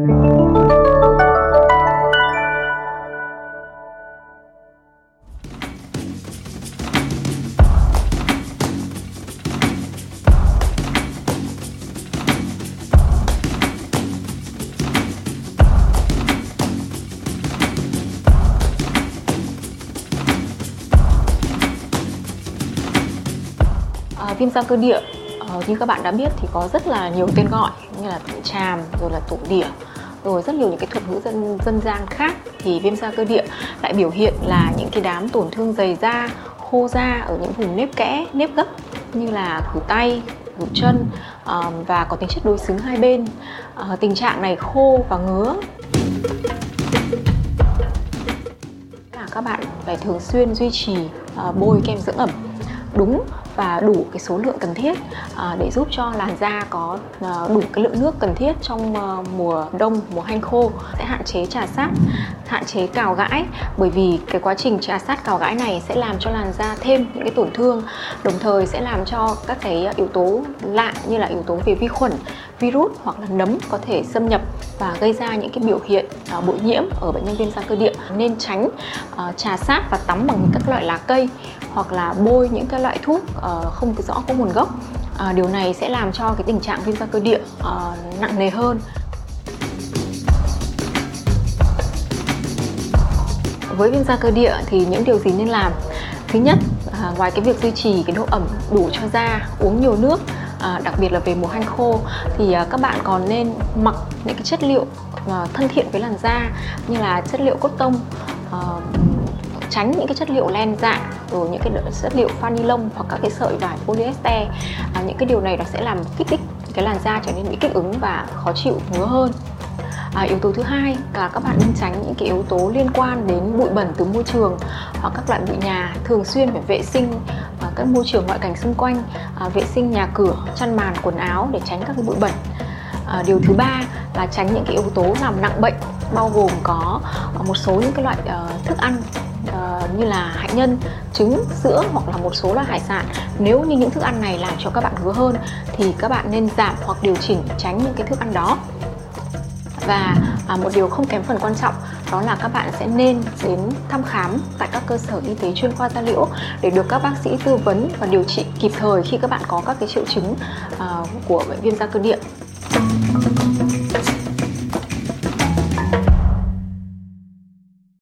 À, Viêm da cơ địa uh, như các bạn đã biết thì có rất là nhiều tên gọi như là tụ tràm rồi là tụ đỉa rồi rất nhiều những cái thuật ngữ dân dân gian khác thì viêm da cơ địa lại biểu hiện là những cái đám tổn thương dày da, khô da ở những vùng nếp kẽ, nếp gấp như là khử tay khử chân và có tính chất đối xứng hai bên. Ờ, tình trạng này khô và ngứa. Là các bạn phải thường xuyên duy trì ờ, bôi kem dưỡng ẩm. Đúng và đủ cái số lượng cần thiết à, để giúp cho làn da có à, đủ cái lượng nước cần thiết trong à, mùa đông mùa hanh khô. Sẽ hạn chế trà sát hạn chế cào gãi bởi vì cái quá trình trà sát cào gãi này sẽ làm cho làn da thêm những cái tổn thương đồng thời sẽ làm cho các cái yếu tố lạ như là yếu tố về vi khuẩn virus hoặc là nấm có thể xâm nhập và gây ra những cái biểu hiện uh, bội nhiễm ở bệnh nhân viêm da cơ địa. Nên tránh uh, trà sát và tắm bằng các loại lá cây hoặc là bôi những cái loại thuốc uh, Ờ, không rõ có nguồn gốc. Uh, điều này sẽ làm cho cái tình trạng viêm da cơ địa uh, nặng nề hơn. Với viêm da cơ địa thì những điều gì nên làm? Thứ nhất à, ngoài cái việc duy trì cái độ ẩm đủ cho da uống nhiều nước à, đặc biệt là về mùa hanh khô thì à, các bạn còn nên mặc những cái chất liệu à, thân thiện với làn da như là chất liệu cốt tông à, tránh những cái chất liệu len dạ rồi những cái chất liệu pha ni lông hoặc các cái sợi vải polyester. À, những cái điều này nó sẽ làm kích thích cái làn da trở nên bị kích ứng và khó chịu ngứa hơn. À, yếu tố thứ hai là các bạn nên tránh những cái yếu tố liên quan đến bụi bẩn từ môi trường hoặc các loại bụi nhà thường xuyên phải vệ sinh à, các môi trường ngoại cảnh xung quanh à, vệ sinh nhà cửa chăn màn quần áo để tránh các cái bụi bẩn. À, điều thứ ba là tránh những cái yếu tố làm nặng bệnh bao gồm có một số những cái loại uh, thức ăn uh, như là hạnh nhân trứng sữa hoặc là một số loại hải sản. Nếu như những thức ăn này làm cho các bạn ngứa hơn thì các bạn nên giảm hoặc điều chỉnh tránh những cái thức ăn đó. Và à, một điều không kém phần quan trọng đó là các bạn sẽ nên đến thăm khám tại các cơ sở y tế chuyên khoa da liễu để được các bác sĩ tư vấn và điều trị kịp thời khi các bạn có các cái triệu chứng uh, của bệnh viêm da cơ địa.